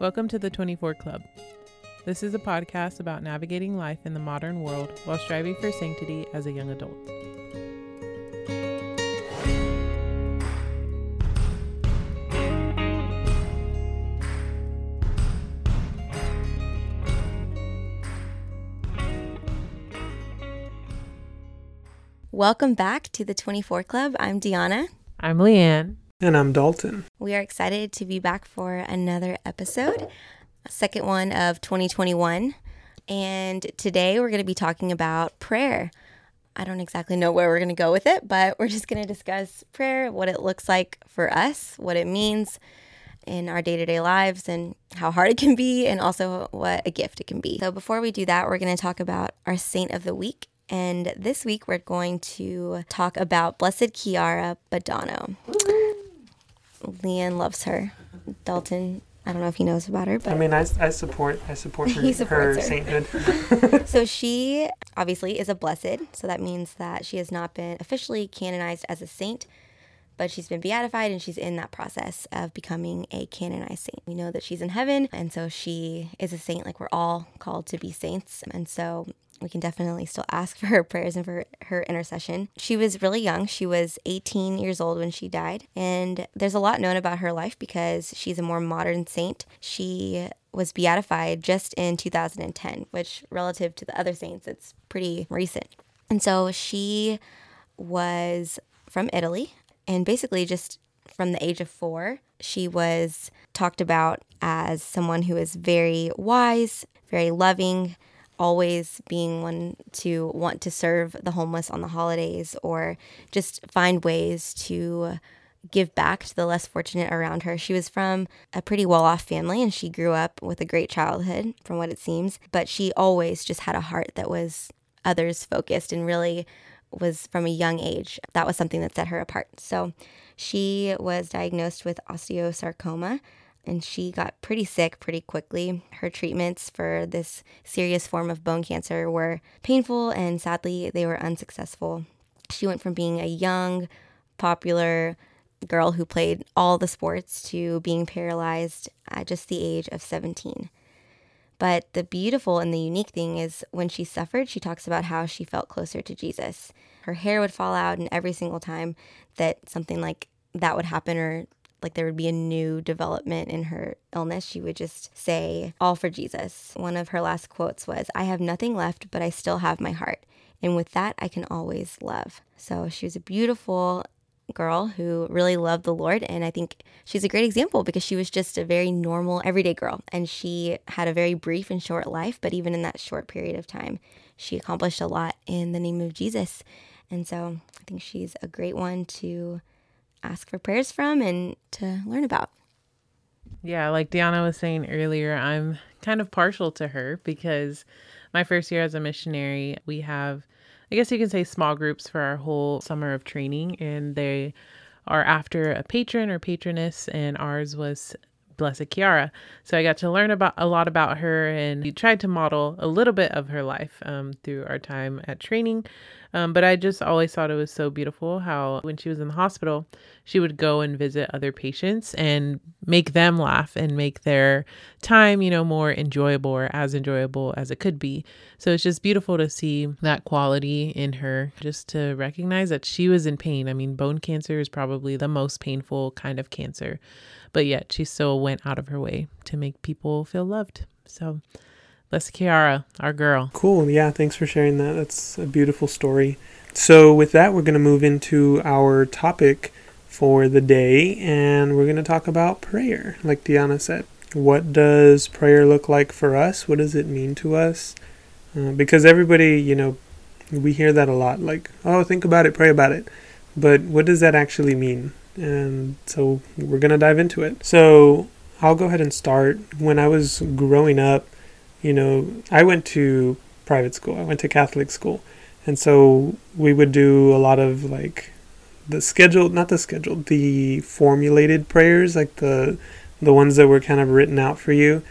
Welcome to the 24 Club. This is a podcast about navigating life in the modern world while striving for sanctity as a young adult. Welcome back to the 24 Club. I'm Diana. I'm Leann. And I'm Dalton. We are excited to be back for another episode, second one of 2021. And today we're going to be talking about prayer. I don't exactly know where we're going to go with it, but we're just going to discuss prayer, what it looks like for us, what it means in our day to day lives, and how hard it can be, and also what a gift it can be. So, before we do that, we're going to talk about our saint of the week. And this week we're going to talk about Blessed Chiara Badano. Leann loves her. Dalton, I don't know if he knows about her, but I mean, I, I support I support her, He her her. sainthood. so she obviously is a blessed. So that means that she has not been officially canonized as a saint, but she's been beatified and she's in that process of becoming a canonized saint. We know that she's in heaven, and so she is a saint. Like we're all called to be saints, and so we can definitely still ask for her prayers and for her intercession. She was really young. She was 18 years old when she died. And there's a lot known about her life because she's a more modern saint. She was beatified just in 2010, which relative to the other saints, it's pretty recent. And so she was from Italy and basically just from the age of four, she was talked about as someone who is very wise, very loving, always being one to want to serve the homeless on the holidays or just find ways to give back to the less fortunate around her. She was from a pretty well off family and she grew up with a great childhood, from what it seems, but she always just had a heart that was others focused and really was from a young age. That was something that set her apart. So she was diagnosed with osteosarcoma and she got pretty sick pretty quickly. Her treatments for this serious form of bone cancer were painful and sadly they were unsuccessful. She went from being a young, popular girl who played all the sports to being paralyzed at just the age of 17. But the beautiful and the unique thing is when she suffered, she talks about how she felt closer to Jesus. Her hair would fall out, and every single time that something like that would happen or like there would be a new development in her illness, she would just say, All for Jesus. One of her last quotes was, I have nothing left, but I still have my heart. And with that, I can always love. So she was a beautiful girl who really loved the Lord. And I think she's a great example because she was just a very normal, everyday girl. And she had a very brief and short life, but even in that short period of time, she accomplished a lot in the name of Jesus. And so I think she's a great one to ask for prayers from and to learn about. Yeah, like Diana was saying earlier, I'm kind of partial to her because my first year as a missionary, we have, I guess you can say, small groups for our whole summer of training, and they are after a patron or patroness, and ours was Blessed Chiara. So I got to learn about a lot about her, and we tried to model a little bit of her life um, through our time at training. Um, but I just always thought it was so beautiful how when she was in the hospital, she would go and visit other patients and make them laugh and make their time, you know, more enjoyable or as enjoyable as it could be. So it's just beautiful to see that quality in her, just to recognize that she was in pain. I mean, bone cancer is probably the most painful kind of cancer, but yet she still went out of her way to make people feel loved. So, Bless Chiara, our girl. Cool. Yeah, thanks for sharing that. That's a beautiful story. So, with that, we're going to move into our topic for the day, and we're going to talk about prayer, like Diana said. What does prayer look like for us? What does it mean to us? Uh, because everybody, you know, we hear that a lot like, oh, think about it, pray about it. But what does that actually mean? And so we're going to dive into it. So, I'll go ahead and start. When I was growing up, you know, I went to private school. I went to Catholic school. And so we would do a lot of like the scheduled, not the scheduled, the formulated prayers, like the the ones that were kind of written out for you.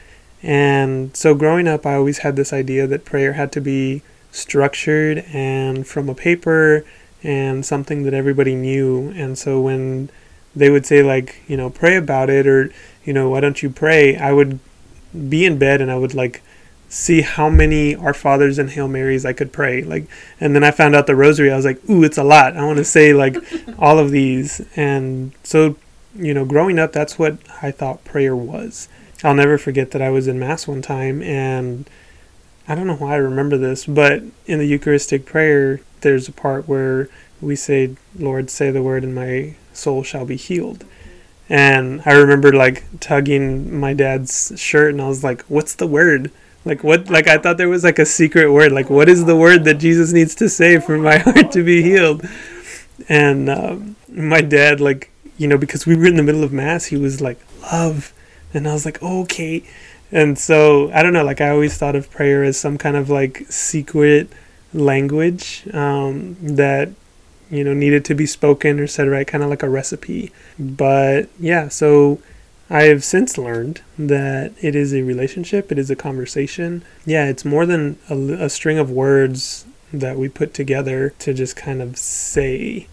And so growing up, I always had this idea that prayer had to be structured and from a paper and something that everybody knew. And so when they would say like, you know, pray about it or, you know, why don't you pray? I would be in bed and I would like see how many Our Fathers and Hail Marys I could pray. Like, and then I found out the Rosary. I was like, ooh, it's a lot. I want to say like all of these. And so, you know, growing up, that's what I thought prayer was. I'll never forget that I was in Mass one time and I don't know why I remember this, but in the Eucharistic prayer, there's a part where we say, Lord, say the word, and my soul shall be healed. And I remember like tugging my dad's shirt, and I was like, What's the word? Like what? Like I thought there was like a secret word. Like what is the word that Jesus needs to say for my heart to be healed? And um, my dad, like you know, because we were in the middle of mass, he was like love, and I was like okay. And so I don't know. Like I always thought of prayer as some kind of like secret language um, that you know needed to be spoken or said right, kind of like a recipe. But yeah, so I have since learned that it is a relationship, it is a conversation. Yeah, it's more than a, a, string of words that we put together to just kind of say,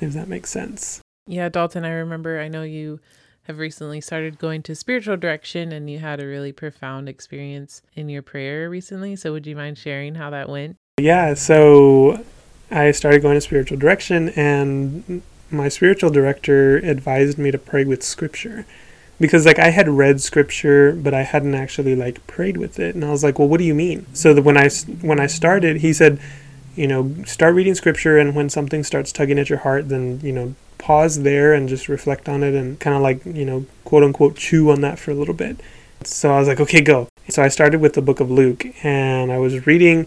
if that makes sense. Yeah, Dalton, I remember, I know you have recently started going to spiritual direction and you had a really profound experience in your prayer recently. So, would you mind sharing how that went? Yeah, so I started going to spiritual direction, and my spiritual director advised me to pray with scripture because like I had read scripture but I hadn't actually like prayed with it. And I was like well what do you mean? So that when I when I started he said you know start reading scripture and when something starts tugging at your heart then you know pause there and just reflect on it and kind of like you know quote unquote chew on that for a little bit. So I was like okay go. So I started with the book of Luke and I was reading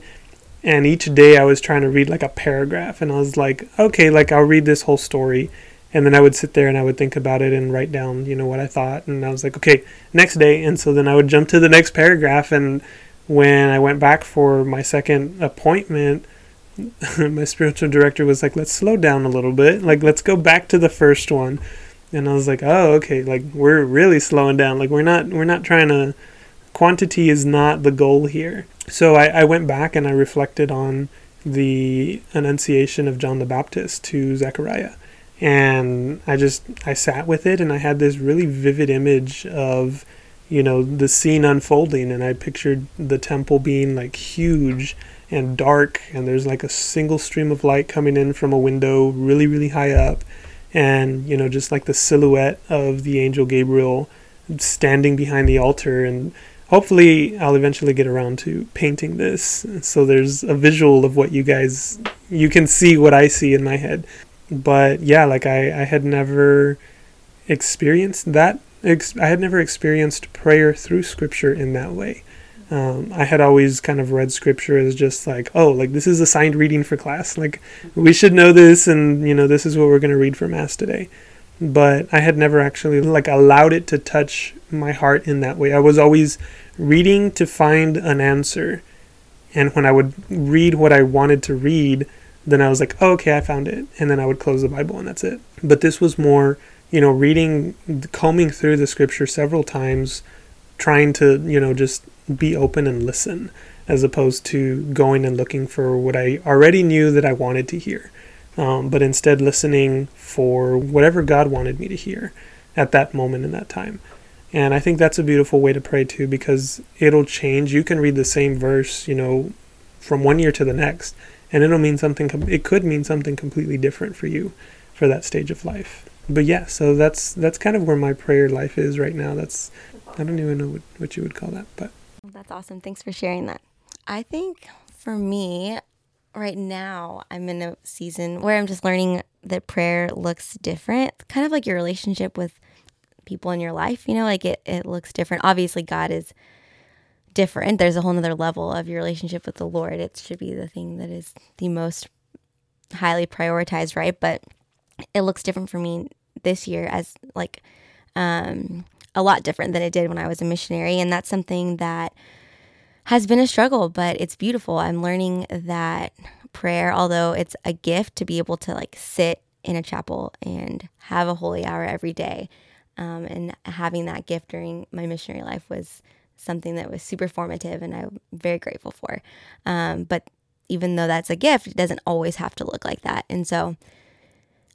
and each day I was trying to read like a paragraph. And I was like okay like I'll read this whole story and then I would sit there and I would think about it and write down, you know, what I thought. And I was like, okay, next day. And so then I would jump to the next paragraph. And when I went back for my second appointment, my spiritual director was like, let's slow down a little bit. Like, let's go back to the first one. And I was like, oh, okay. Like, we're really slowing down. Like, we're not, we're not trying to, quantity is not the goal here. So I, I went back and I reflected on the Annunciation of John the Baptist to Zechariah and I just I sat with it and I had this really vivid image of you know the scene unfolding. And I pictured the temple being like huge and dark. And there's like a single stream of light coming in from a window really really high up. And you know just like the silhouette of the angel Gabriel standing behind the altar. And hopefully I'll eventually get around to painting this. So there's a visual of what you guys you can see what I see in my head but yeah, like I, I had never experienced that. Ex- I had never experienced prayer through scripture in that way. Um, I had always kind of read scripture as just like, oh, like this is assigned reading for class. Like we should know this, and you know this is what we're going to read for mass today. But I had never actually like allowed it to touch my heart in that way. I was always reading to find an answer, and when I would read what I wanted to read, then I was like, oh, okay, I found it. And then I would close the Bible and that's it. But this was more, you know, reading, combing through the scripture several times, trying to, you know, just be open and listen, as opposed to going and looking for what I already knew that I wanted to hear. Um, but instead listening for whatever God wanted me to hear at that moment in that time. And I think that's a beautiful way to pray too, because it'll change. You can read the same verse, you know, from one year to the next, and it'll mean something com- it could mean something completely different for you for that stage of life. But yeah so that's that's kind of where my prayer life is right now. That's i don't even know what, what you would call that but. Oh, that's awesome. Thanks for sharing that. I think for me right now i'm in a season where i'm just learning that prayer looks different kind of like your relationship with people in your life you know like it, it looks different. Obviously god is different. There's a whole nother level of your relationship with the Lord. It should be the thing that is the most highly prioritized, right? But it looks different for me this year as like um, a lot different than it did when I was a missionary. And that's something that has been a struggle, but it's beautiful. I'm learning that prayer, although it's a gift to be able to like sit in a chapel and have a holy hour every day. Um, and having that gift during my missionary life was something that was super formative and I'm very grateful for. Um, but even though that's a gift, it doesn't always have to look like that. And so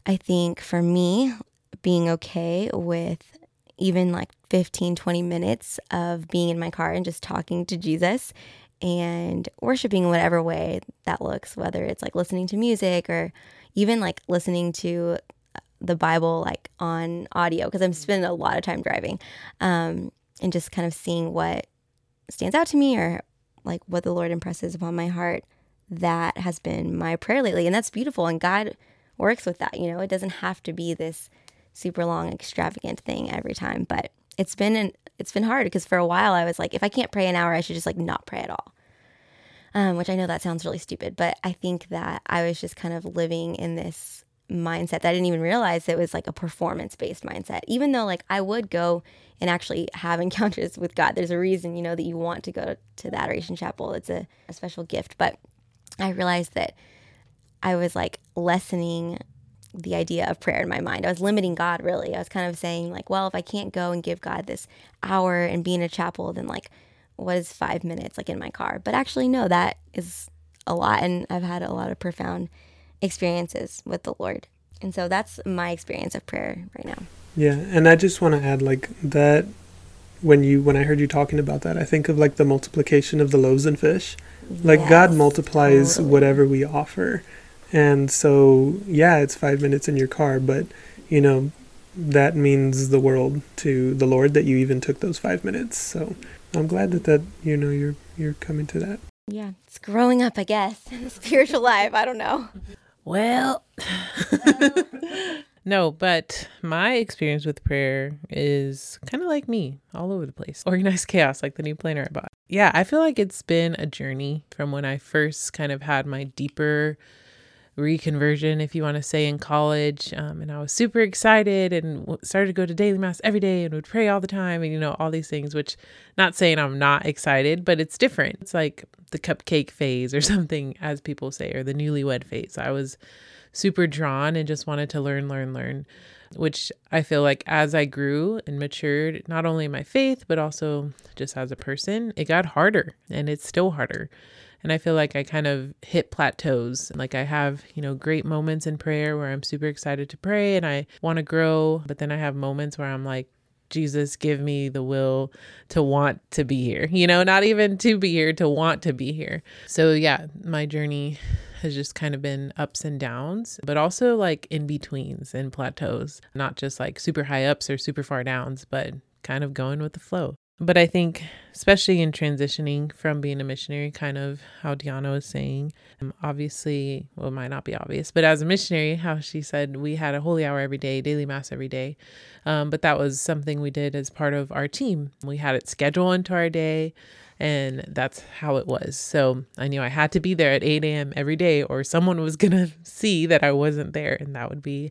I think for me, being okay with even like 15, 20 minutes of being in my car and just talking to Jesus and worshiping in whatever way that looks, whether it's like listening to music or even like listening to the Bible like on audio because I'm spending a lot of time driving um, and just kind of seeing what stands out to me or like what the Lord impresses upon my heart. That has been my prayer lately. And that's beautiful. And God works with that. You know, it doesn't have to be this super long, extravagant thing every time. But it's been an, it's been hard because for a while I was like, if I can't pray an hour, I should just like not pray at all. Um, which I know that sounds really stupid, but I think that I was just kind of living in this mindset that I didn't even realize it was like a performance based mindset. Even though like I would go and actually have encounters with God. There's a reason, you know, that you want to go to the Adoration Chapel. It's a, a special gift. But I realized that I was like lessening the idea of prayer in my mind. I was limiting God really. I was kind of saying like, well, if I can't go and give God this hour and be in a chapel, then like what is 5 minutes like in my car? But actually no, that is a lot and I've had a lot of profound experiences with the Lord. And so that's my experience of prayer right now. Yeah, and I just want to add like that when you when I heard you talking about that, I think of like the multiplication of the loaves and fish. Like yes, God multiplies totally. whatever we offer. And so, yeah, it's 5 minutes in your car, but you know, that means the world to the Lord that you even took those 5 minutes. So, I'm glad that that you know you're you're coming to that. Yeah, it's growing up, I guess, in the spiritual life. I don't know. Well, no, but my experience with prayer is kind of like me, all over the place. Organized chaos, like the new planner I bought. Yeah, I feel like it's been a journey from when I first kind of had my deeper reconversion, if you want to say, in college. Um, and I was super excited and started to go to daily mass every day and would pray all the time and, you know, all these things, which not saying I'm not excited, but it's different. It's like the cupcake phase or something, as people say, or the newlywed phase. I was super drawn and just wanted to learn, learn, learn, which I feel like as I grew and matured, not only in my faith, but also just as a person, it got harder and it's still harder. And I feel like I kind of hit plateaus. Like I have, you know, great moments in prayer where I'm super excited to pray and I want to grow. But then I have moments where I'm like, Jesus, give me the will to want to be here, you know, not even to be here, to want to be here. So, yeah, my journey has just kind of been ups and downs, but also like in betweens and plateaus, not just like super high ups or super far downs, but kind of going with the flow. But I think, especially in transitioning from being a missionary, kind of how Diana was saying, um, obviously, well, it might not be obvious, but as a missionary, how she said we had a holy hour every day, daily mass every day. Um, but that was something we did as part of our team. We had it scheduled into our day, and that's how it was. So I knew I had to be there at 8 a.m. every day, or someone was going to see that I wasn't there, and that would be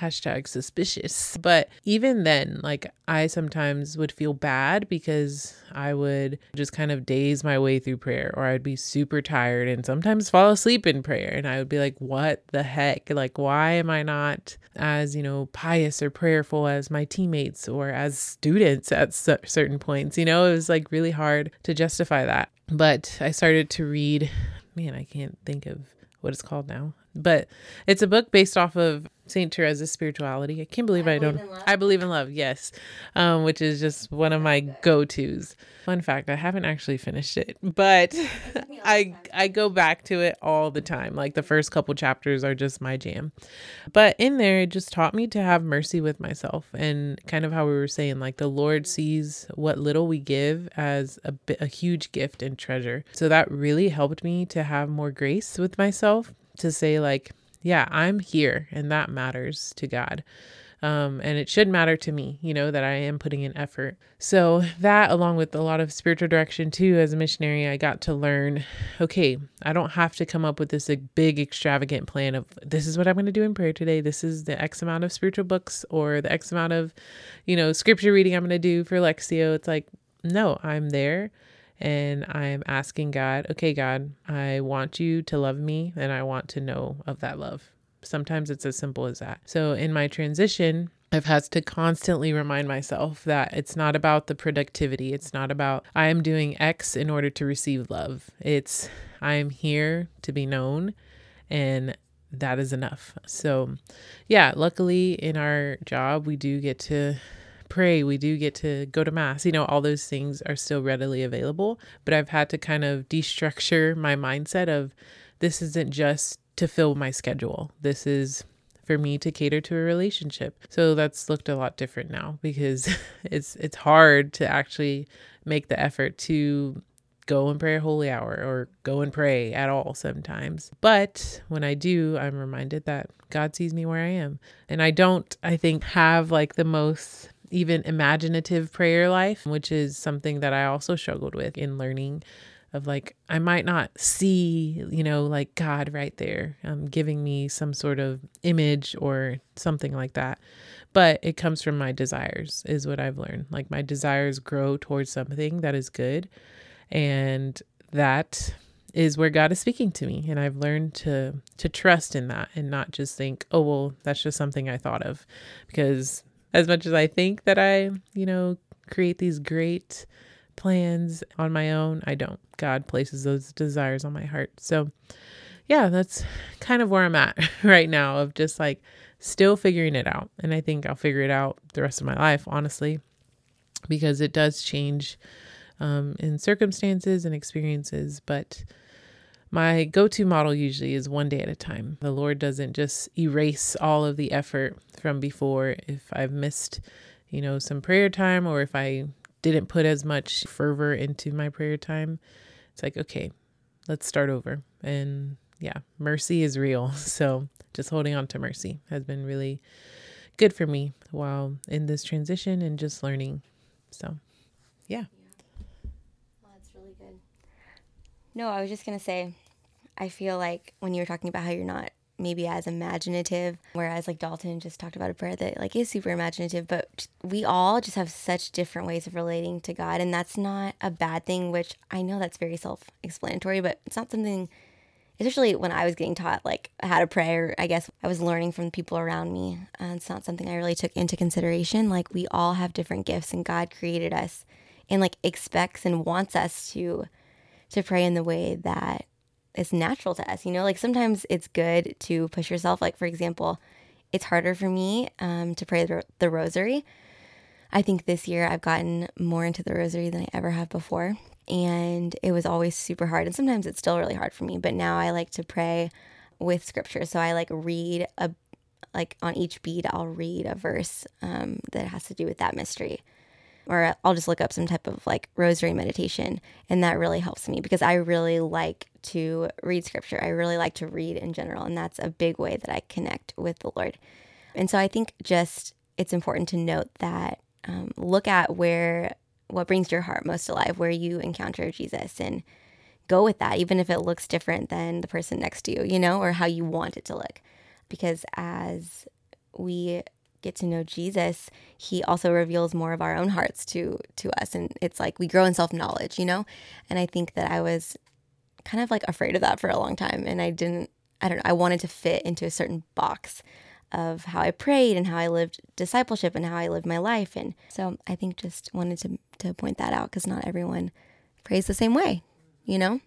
hashtag suspicious. But even then, like I sometimes would feel bad because I would just kind of daze my way through prayer or I'd be super tired and sometimes fall asleep in prayer. And I would be like, what the heck? Like, why am I not as, you know, pious or prayerful as my teammates or as students at certain points? You know, it was like really hard to justify that. But I started to read, man, I can't think of what it's called now. But it's a book based off of Saint Teresa's spirituality. I can't believe I, I don't. I believe in love. Yes, um, which is just one of my go tos. Fun fact: I haven't actually finished it, but I I go back to it all the time. Like the first couple chapters are just my jam. But in there, it just taught me to have mercy with myself and kind of how we were saying, like the Lord sees what little we give as a a huge gift and treasure. So that really helped me to have more grace with myself to say like yeah, I'm here and that matters to God. Um, and it should matter to me, you know, that I am putting in effort. So, that along with a lot of spiritual direction too, as a missionary, I got to learn okay, I don't have to come up with this big, extravagant plan of this is what I'm going to do in prayer today. This is the X amount of spiritual books or the X amount of, you know, scripture reading I'm going to do for Lectio. It's like, no, I'm there and I'm asking God, okay, God, I want you to love me and I want to know of that love. Sometimes it's as simple as that. So in my transition, I've had to constantly remind myself that it's not about the productivity. It's not about I am doing X in order to receive love. It's I am here to be known and that is enough. So, yeah, luckily in our job, we do get to pray, we do get to go to mass. You know, all those things are still readily available, but I've had to kind of destructure my mindset of this isn't just to fill my schedule. This is for me to cater to a relationship. So that's looked a lot different now because it's it's hard to actually make the effort to go and pray a holy hour or go and pray at all sometimes. But when I do, I'm reminded that God sees me where I am. And I don't, I think, have like the most even imaginative prayer life, which is something that I also struggled with in learning of like I might not see, you know, like God right there um, giving me some sort of image or something like that. But it comes from my desires, is what I've learned. Like my desires grow towards something that is good. And that is where God is speaking to me. And I've learned to to trust in that and not just think, oh well, that's just something I thought of. Because as much as I think that I, you know, create these great plans on my own. I don't. God places those desires on my heart. So, yeah, that's kind of where I'm at right now of just like still figuring it out. And I think I'll figure it out the rest of my life, honestly, because it does change um, in circumstances and experiences. But my go to model usually is one day at a time. The Lord doesn't just erase all of the effort from before. If I've missed, you know, some prayer time or if I didn't put as much fervor into my prayer time, it's like, okay, let's start over. And yeah, mercy is real. So just holding on to mercy has been really good for me while in this transition and just learning. So, yeah. Well, that's really good. No, I was just going to say, I feel like when you were talking about how you're not maybe as imaginative whereas like dalton just talked about a prayer that like is super imaginative but we all just have such different ways of relating to god and that's not a bad thing which i know that's very self-explanatory but it's not something especially when i was getting taught like how to pray or i guess i was learning from people around me and it's not something i really took into consideration. Like we all have different gifts and god created us and like expects and wants us to to pray in the way that is natural to us. You know, like sometimes it's good to push yourself. Like, for example, it's harder for me um, to pray the, rosary. I think this year I've gotten more into the rosary than I ever have before. And it was always super hard. And sometimes it's still really hard for me. But now I like to pray with scripture. So I like read a, like on each bead, I'll read a verse um, that has to do with that mystery or I'll just look up some type of like rosary meditation. And that really helps me because I really like to read scripture. I really like to read in general. And that's a big way that I connect with the Lord. And so I think just it's important to note that um, look at where what brings your heart most alive, where you encounter Jesus, and go with that, even if it looks different than the person next to you, you know, or how you want it to look. Because as we get to know Jesus, he also reveals more of our own hearts to to us. And it's like we grow in self-knowledge, you know? And I think that I was kind of like afraid of that for a long time. And I didn't I don't know, I wanted to fit into a certain box of how I prayed and how I lived discipleship and how I lived my life. And so I think just wanted to to point that out cuz not everyone prays the same way, you know?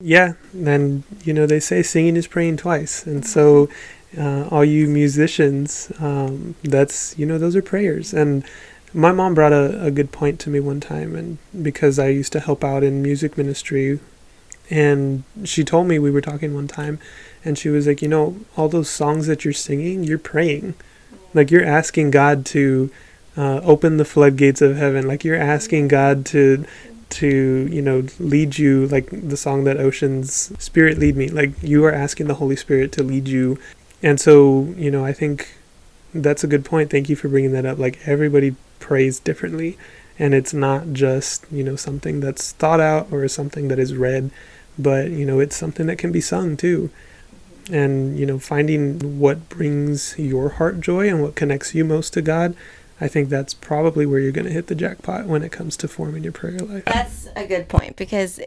Yeah, and you know they say singing is praying twice, and so mm-hmm. Uh, all you musicians, um, that's you know those are prayers. And my mom brought a, a good point to me one time, and because I used to help out in music ministry, and she told me we were talking one time, and she was like, you know, all those songs that you're singing, you're praying, like you're asking God to uh, open the floodgates of heaven, like you're asking God to to you know lead you like the song that oceans spirit lead me. Like you are asking the holy spirit to lead you and so, you know, I think that's a good point. Thank you for bringing that up. Like everybody prays differently, and it's not just, you know, something that's thought out or something that is read, but, you know, it's something that can be sung too. And, you know, finding what brings your heart joy and what connects you most to God, I think that's probably where you're going to hit the jackpot when it comes to forming your prayer life. That's a good point because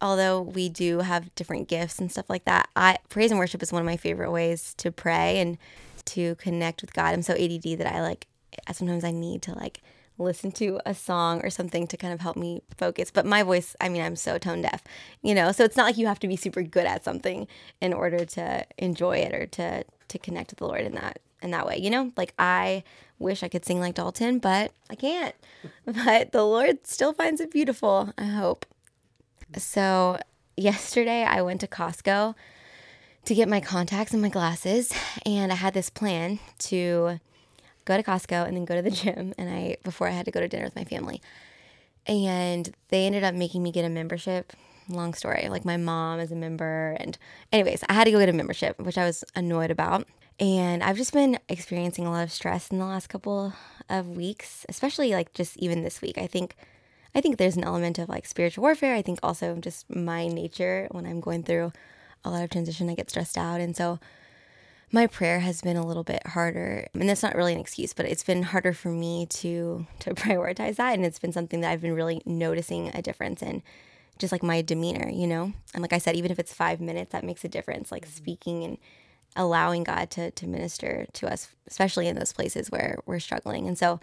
although we do have different gifts and stuff like that, I praise and worship is one of my favorite ways to pray and to connect with God. I'm so ADD that I like sometimes I need to like listen to a song or something to kind of help me focus. But my voice, I mean, I'm so tone deaf, you know, so it's not like you have to be super good at something in order to enjoy it or to to connect with the Lord in that in that way, you know? Like I wish I could sing like Dalton, but I can't. But the Lord still finds it beautiful, I hope. So, yesterday I went to Costco to get my contacts and my glasses, and I had this plan to go to Costco and then go to the gym and I before I had to go to dinner with my family. And they ended up making me get a membership. Long story. Like my mom is a member and anyways, I had to go get a membership, which I was annoyed about. And I've just been experiencing a lot of stress in the last couple of weeks, especially like just even this week. I think I think there's an element of like spiritual warfare. I think also just my nature when I'm going through a lot of transition, I get stressed out. And so my prayer has been a little bit harder. And that's not really an excuse, but it's been harder for me to to prioritize that. And it's been something that I've been really noticing a difference in just like my demeanor, you know? And like I said, even if it's five minutes, that makes a difference. Like mm-hmm. speaking and allowing God to, to minister to us, especially in those places where we're struggling. And so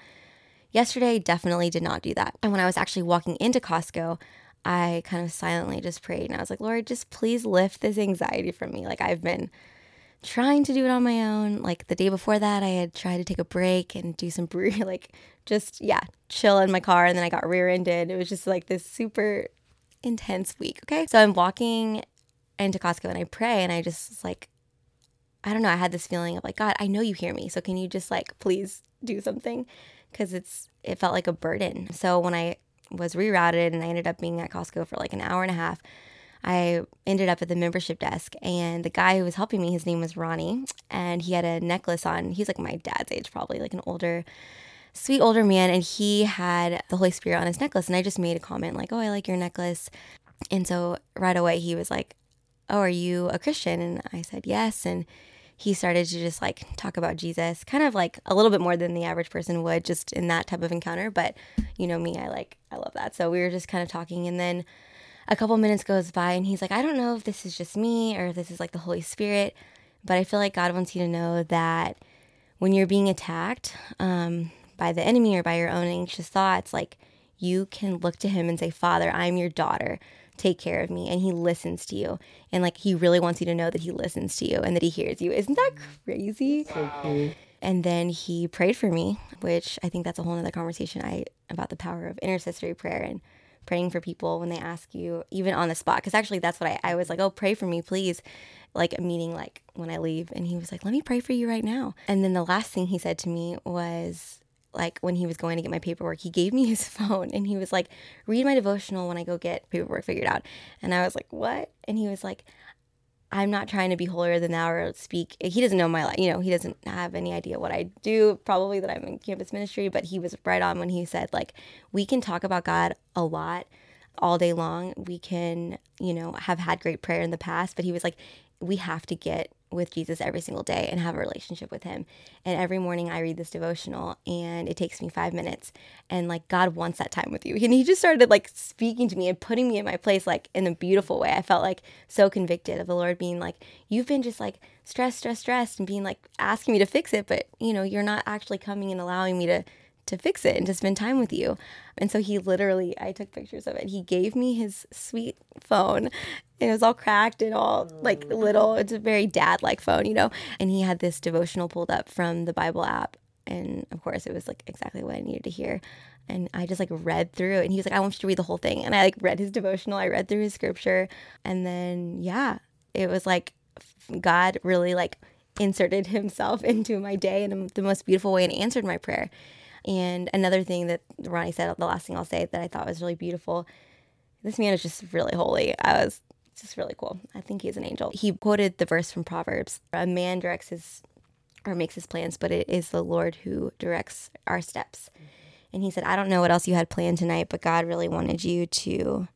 yesterday definitely did not do that. And when I was actually walking into Costco, I kind of silently just prayed and I was like, Lord, just please lift this anxiety from me. Like I've been trying to do it on my own. Like the day before that, I had tried to take a break and do some brew, like just, yeah, chill in my car. And then I got rear ended. It was just like this super intense week. Okay. So I'm walking into Costco and I pray and I just like, I don't know, I had this feeling of like, God, I know you hear me. So can you just like, please do something? Because it's, it felt like a burden. So when I was rerouted and I ended up being at Costco for like an hour and a half, I ended up at the membership desk and the guy who was helping me, his name was Ronnie, and he had a necklace on. He's like my dad's age, probably like an older, sweet older man, and he had the Holy Spirit on his necklace. And I just made a comment like, "Oh, I like your necklace," and so right away he was like, "Oh, are you a Christian?" And I said yes, and he started to just like talk about Jesus, kind of like a little bit more than the average person would just in that type of encounter. But you know me, I like, I love that. So we were just kind of talking. And then a couple minutes goes by and he's like, I don't know if this is just me or if this is like the Holy Spirit, but I feel like God wants you to know that when you're being attacked um, by the enemy or by your own anxious thoughts, like you can look to him and say, Father, I'm your daughter. Take care of me. And he listens to you. And like he really wants you to know that he listens to you and that he hears you. Isn't that crazy? So and then he prayed for me which i think that's a whole other conversation i about the power of intercessory prayer and praying for people when they ask you even on the spot. Because actually that's what I, I was like oh pray for me please. Like meaning like when i leave. And he was like let me pray for you right now. And then the last thing he said to me was like when he was going to get my paperwork, he gave me his phone and he was like, read my devotional when I go get paperwork figured out. And I was like, what? And he was like, I'm not trying to be holier than thou or speak. He doesn't know my life. You know, he doesn't have any idea what I do, probably that I'm in campus ministry, but he was right on when he said, like, we can talk about God a lot all day long. We can, you know, have had great prayer in the past, but he was like, we have to get with Jesus every single day and have a relationship with him. And every morning I read this devotional and it takes me 5 minutes and like God wants that time with you. And he just started like speaking to me and putting me in my place like in a beautiful way. I felt like so convicted of the Lord being like you've been just like stressed stressed stressed and being like asking me to fix it, but you know, you're not actually coming and allowing me to to fix it and to spend time with you. And so he literally, I took pictures of it. He gave me his sweet phone. It was all cracked and all like little. It's a very dad like phone, you know? And he had this devotional pulled up from the Bible app. And of course, it was like exactly what I needed to hear. And I just like read through it. And he was like, I want you to read the whole thing. And I like read his devotional, I read through his scripture. And then, yeah, it was like God really like inserted himself into my day in the most beautiful way and answered my prayer. And another thing that Ronnie said, the last thing I'll say that I thought was really beautiful this man is just really holy. I was just really cool. I think he's an angel. He quoted the verse from Proverbs A man directs his or makes his plans, but it is the Lord who directs our steps. And he said, I don't know what else you had planned tonight, but God really wanted you to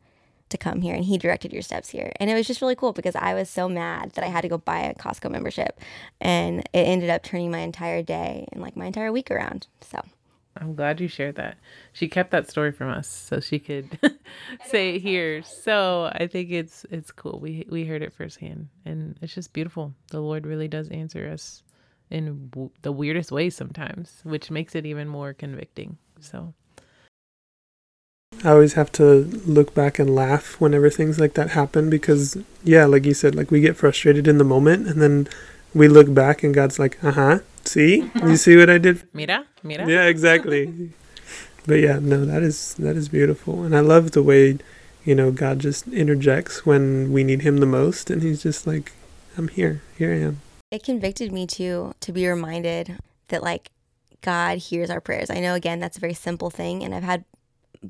to come here and he directed your steps here. And it was just really cool because I was so mad that I had to go buy a Costco membership and it ended up turning my entire day and like my entire week around. So I'm glad you shared that. She kept that story from us so she could say it here. So I think it's it's cool. We we heard it firsthand, and it's just beautiful. The Lord really does answer us in w- the weirdest ways sometimes, which makes it even more convicting. So I always have to look back and laugh whenever things like that happen because yeah, like you said, like we get frustrated in the moment and then we look back and God's like, "Uh-huh, See, you see what I did? Mira, mira. Yeah, exactly. but yeah, no, that is that is beautiful, and I love the way, you know, God just interjects when we need Him the most, and He's just like, "I'm here. Here I am." It convicted me too to be reminded that like God hears our prayers. I know again that's a very simple thing, and I've had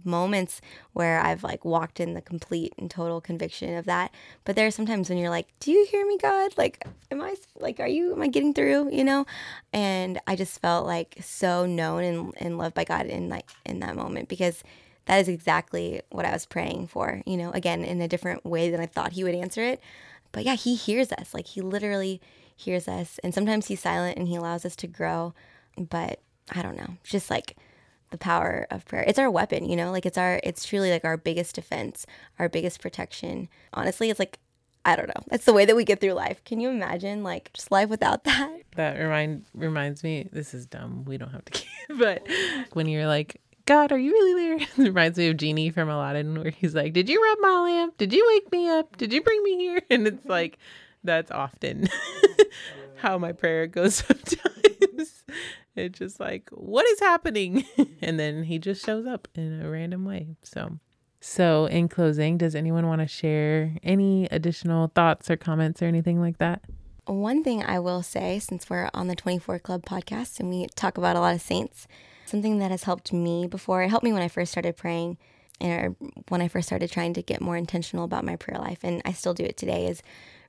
moments where I've like walked in the complete and total conviction of that. But there are sometimes when you're like, "Do you hear me, God? Like, am I like, are you? Am I getting through? You know?" And I just felt like so known and, and loved by God in like in that moment because that is exactly what I was praying for. You know, again in a different way than I thought He would answer it. But yeah, He hears us. Like He literally hears us, and sometimes He's silent and He allows us to grow. But I don't know, just like the power of prayer. It's our weapon, you know, like it's our, it's truly like our biggest defense, our biggest protection. Honestly, it's like, I don't know. It's the way that we get through life. Can you imagine like just life without that? That remind reminds me. This is dumb. We don't have to keep. But when you're like, God, are you really there? It reminds me of Genie from Aladdin, where he's like, Did you rub my lamp? Did you wake me up? Did you bring me here? And it's mm-hmm. like, that's often how my prayer goes sometimes. It's just like, what is happening? and then he just shows up in a random way. So, so in closing, does anyone want to share any additional thoughts or comments or anything like that? One thing I will say, since we're on the 24 Club podcast and we talk about a lot of saints, something that has helped me before, it helped me when I first started praying and when I first started trying to get more intentional about my prayer life, and I still do it today, is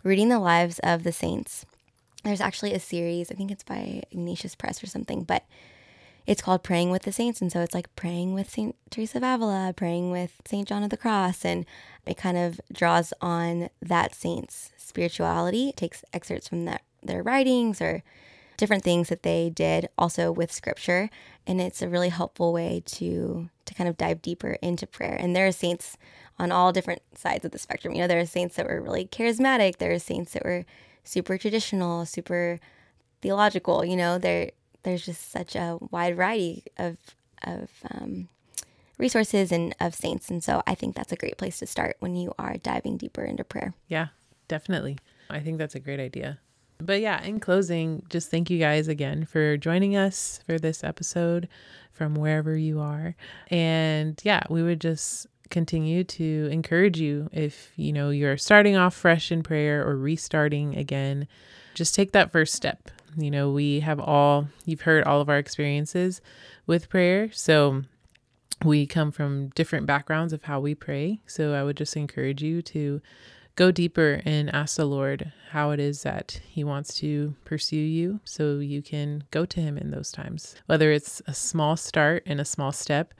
reading the lives of the saints there's actually a series, I think it's by Ignatius Press or something, but it's called Praying with the Saints. And so it's like praying with St. Teresa of Avila, praying with St. John of the Cross. And it kind of draws on that saint's spirituality, it takes excerpts from that, their writings or different things that they did also with scripture. And it's a really helpful way to, to kind of dive deeper into prayer. And there are saints on all different sides of the spectrum. You know, there are saints that were really charismatic, there are saints that were super traditional, super theological. You know, there there's just such a wide variety of of um, resources and of saints, and so I think that's a great place to start when you are diving deeper into prayer. Yeah, definitely. I think that's a great idea. But yeah, in closing, just thank you guys again for joining us for this episode from wherever you are. And yeah, we would just continue to encourage you if you know you're starting off fresh in prayer or restarting again just take that first step. You know we have all you've heard all of our experiences with prayer. So we come from different backgrounds of how we pray. So i would just encourage you to go deeper and ask the lord how it is that he wants to pursue you so you can go to him in those times. Whether it's a small start and a small step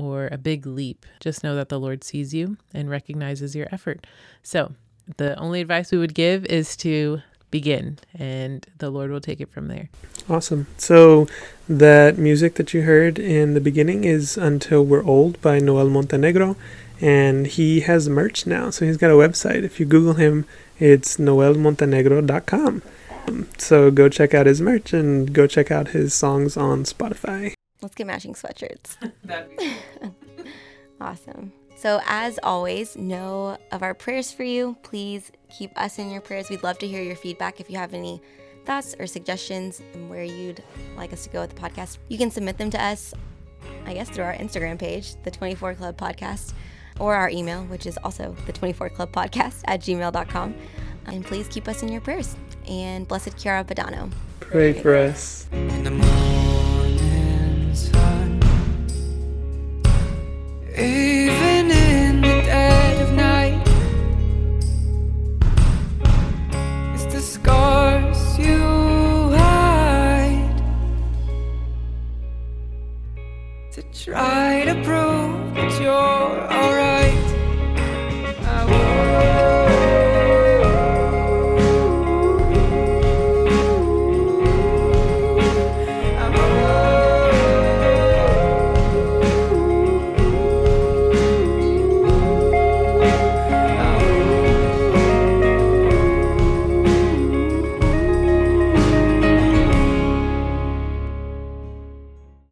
or a big leap. Just know that the Lord sees you and recognizes your effort. So, the only advice we would give is to begin, and the Lord will take it from there. Awesome. So, that music that you heard in the beginning is Until We're Old by Noel Montenegro, and he has merch now. So, he's got a website. If you Google him, it's noelmontenegro.com. So, go check out his merch and go check out his songs on Spotify. Let's get matching sweatshirts. awesome. So, as always, know of our prayers for you. Please keep us in your prayers. We'd love to hear your feedback. If you have any thoughts or suggestions and where you'd like us to go with the podcast, you can submit them to us, I guess, through our Instagram page, the 24 Club Podcast, or our email, which is also the 24 Club Podcast at gmail.com. And please keep us in your prayers. And blessed Chiara Badano. Pray for us. Even